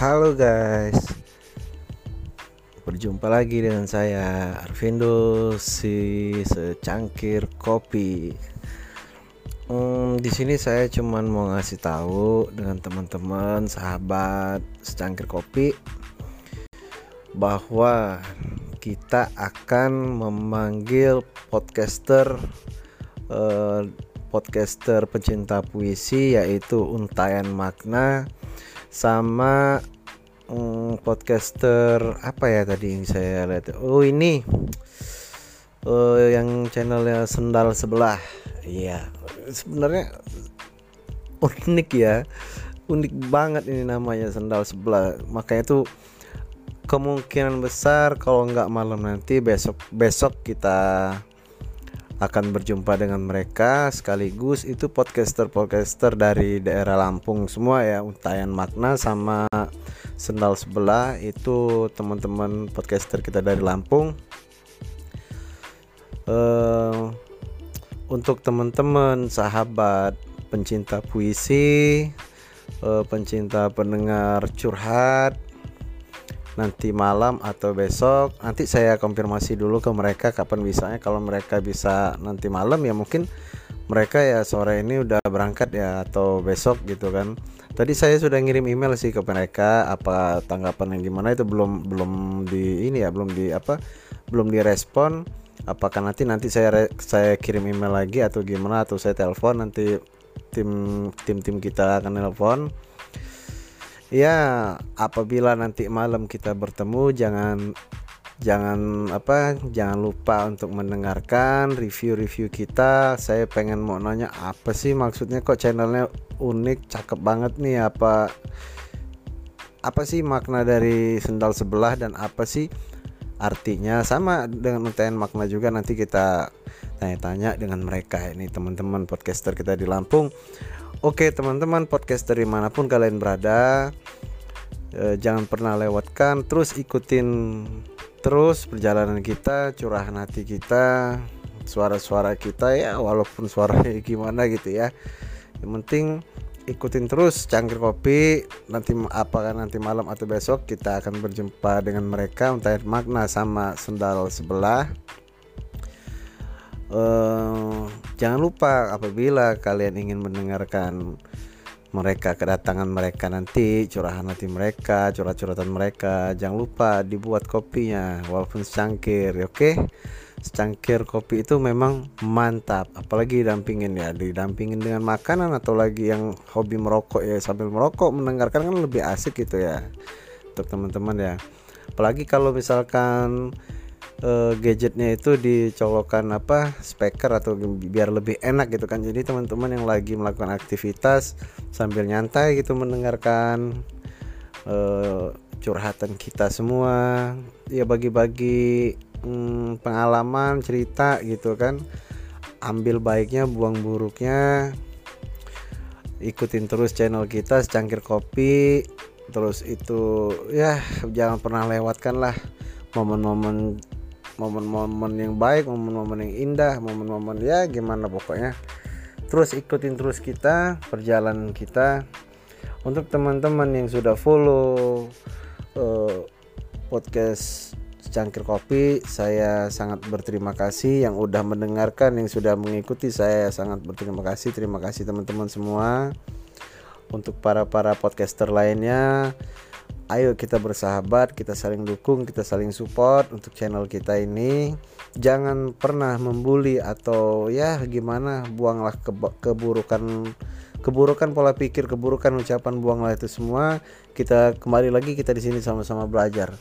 Halo guys. Berjumpa lagi dengan saya Arvindo si secangkir kopi. Hmm, Di sini saya cuman mau ngasih tahu dengan teman-teman sahabat secangkir kopi Bahwa kita akan memanggil podcaster eh, podcaster pecinta puisi yaitu Untayan Makna sama um, podcaster apa ya tadi yang saya lihat? Oh ini. Uh, yang channelnya sendal sebelah. Iya. Sebenarnya unik ya. Unik banget ini namanya sendal sebelah. Makanya tuh kemungkinan besar kalau nggak malam nanti besok besok kita akan berjumpa dengan mereka sekaligus itu podcaster-podcaster dari daerah Lampung semua ya Untayan Makna sama Sendal Sebelah itu teman-teman podcaster kita dari Lampung. Uh, untuk teman-teman sahabat pencinta puisi uh, pencinta pendengar curhat nanti malam atau besok. Nanti saya konfirmasi dulu ke mereka kapan bisanya. Kalau mereka bisa nanti malam ya mungkin mereka ya sore ini udah berangkat ya atau besok gitu kan. Tadi saya sudah ngirim email sih ke mereka apa tanggapan yang gimana itu belum belum di ini ya belum di apa belum direspon. Apakah nanti nanti saya saya kirim email lagi atau gimana atau saya telepon nanti tim tim tim kita akan telepon ya apabila nanti malam kita bertemu jangan jangan apa jangan lupa untuk mendengarkan review-review kita. Saya pengen mau nanya apa sih maksudnya? Kok channelnya unik cakep banget nih? Apa apa sih makna dari sendal sebelah dan apa sih artinya? Sama dengan UTN makna juga. Nanti kita tanya-tanya dengan mereka. Ini teman-teman podcaster kita di Lampung Oke teman-teman podcast dari mana pun kalian berada eh, Jangan pernah lewatkan Terus ikutin terus perjalanan kita Curahan hati kita Suara-suara kita ya Walaupun suaranya gimana gitu ya. Yang penting ikutin terus cangkir kopi nanti apakah nanti malam atau besok kita akan berjumpa dengan mereka entah makna sama sendal sebelah uh, jangan lupa apabila kalian ingin mendengarkan mereka kedatangan mereka nanti curahan hati mereka curhat-curhatan mereka jangan lupa dibuat kopinya walaupun secangkir oke okay? secangkir kopi itu memang mantap apalagi didampingin ya didampingin dengan makanan atau lagi yang hobi merokok ya sambil merokok mendengarkan kan lebih asik gitu ya untuk teman-teman ya apalagi kalau misalkan uh, gadgetnya itu dicolokan apa speaker atau biar lebih enak gitu kan. Jadi teman-teman yang lagi melakukan aktivitas sambil nyantai gitu mendengarkan uh, curhatan kita semua ya bagi-bagi hmm, pengalaman cerita gitu kan. Ambil baiknya buang buruknya ikutin terus channel kita secangkir kopi terus itu ya jangan pernah lewatkan lah momen-momen momen-momen yang baik momen-momen yang indah momen-momen ya gimana pokoknya. Terus ikutin terus kita perjalanan kita. Untuk teman-teman yang sudah follow uh, podcast cangkir kopi saya sangat berterima kasih. Yang udah mendengarkan yang sudah mengikuti saya sangat berterima kasih. Terima kasih teman-teman semua. Untuk para para podcaster lainnya ayo kita bersahabat, kita saling dukung, kita saling support untuk channel kita ini. Jangan pernah membuli atau ya gimana, buanglah ke keburukan keburukan pola pikir, keburukan ucapan, buanglah itu semua. Kita kembali lagi kita di sini sama-sama belajar.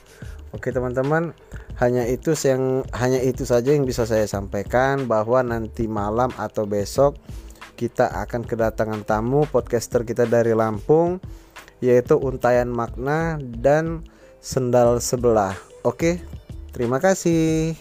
Oke teman-teman, hanya itu yang hanya itu saja yang bisa saya sampaikan bahwa nanti malam atau besok kita akan kedatangan tamu podcaster kita dari Lampung yaitu untayan makna dan sendal sebelah. Oke, terima kasih.